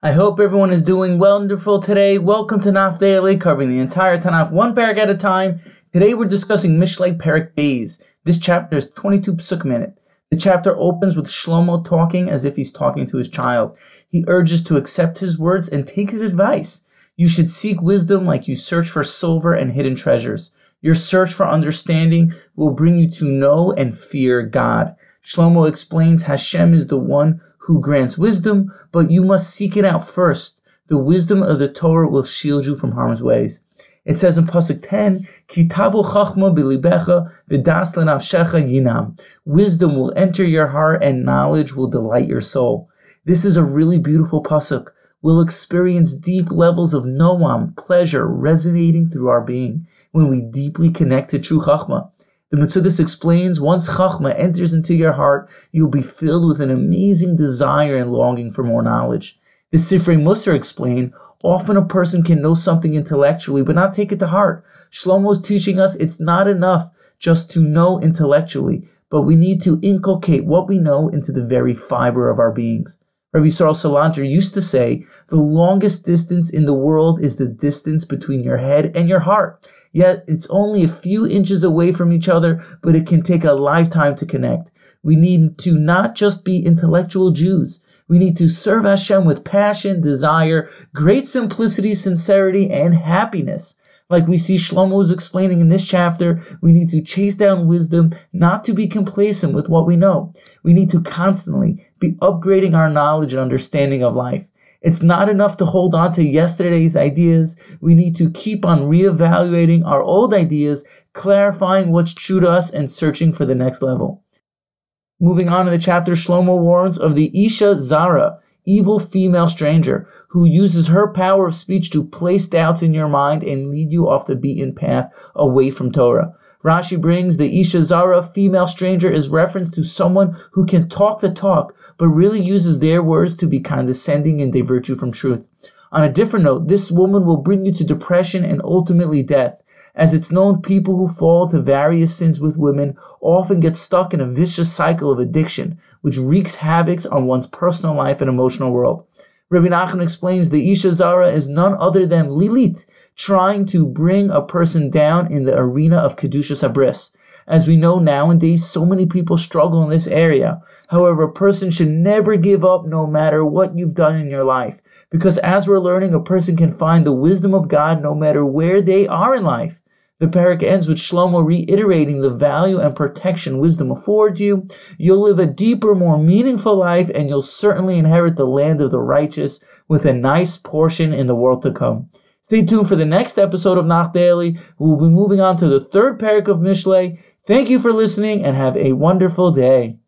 I hope everyone is doing wonderful today. Welcome to Nach Daily, covering the entire Tanakh one perek at a time. Today we're discussing Mishlei Perek Beis. This chapter is 22 psuk minute. The chapter opens with Shlomo talking as if he's talking to his child. He urges to accept his words and take his advice. You should seek wisdom like you search for silver and hidden treasures. Your search for understanding will bring you to know and fear God. Shlomo explains Hashem is the one who grants wisdom, but you must seek it out first. The wisdom of the Torah will shield you from harm's ways. It says in Pasuk 10, Kitabu chachma bilibecha v'das lenafshecha yinam. Wisdom will enter your heart and knowledge will delight your soul. This is a really beautiful Pasuk. We'll experience deep levels of noam, pleasure, resonating through our being when we deeply connect to true chachma. The Metzudas explains, once Chachma enters into your heart, you'll be filled with an amazing desire and longing for more knowledge. The Sifrei Musar explain, often a person can know something intellectually but not take it to heart. Shlomo is teaching us it's not enough just to know intellectually, but we need to inculcate what we know into the very fiber of our beings. Rabbi Yisrael Salanter used to say, the longest distance in the world is the distance between your head and your heart. Yet it's only a few inches away from each other, but it can take a lifetime to connect. We need to not just be intellectual Jews. We need to serve Hashem with passion, desire, great simplicity, sincerity, and happiness. Like we see Shlomo was explaining in this chapter, we need to chase down wisdom, not to be complacent with what we know. We need to constantly be upgrading our knowledge and understanding of life. It's not enough to hold on to yesterday's ideas. We need to keep on reevaluating our old ideas, clarifying what's true to us, and searching for the next level. Moving on to the chapter, Shlomo warns of the Isha Zara, evil female stranger, who uses her power of speech to place doubts in your mind and lead you off the beaten path away from Torah. Rashi brings the Isha Zara, female stranger, is reference to someone who can talk the talk, but really uses their words to be condescending and divert you from truth. On a different note, this woman will bring you to depression and ultimately death. As it's known, people who fall to various sins with women often get stuck in a vicious cycle of addiction, which wreaks havoc on one's personal life and emotional world. Rabbi Nachman explains the Isha Zara is none other than Lilith, trying to bring a person down in the arena of Kedushas Habris. As we know nowadays, so many people struggle in this area. However, a person should never give up no matter what you've done in your life. Because as we're learning, a person can find the wisdom of God no matter where they are in life. The perek ends with Shlomo reiterating the value and protection wisdom affords you. You'll live a deeper, more meaningful life, and you'll certainly inherit the land of the righteous with a nice portion in the world to come. Stay tuned for the next episode of Nach Daily. We'll be moving on to the third perek of Mishlei. Thank you for listening and have a wonderful day.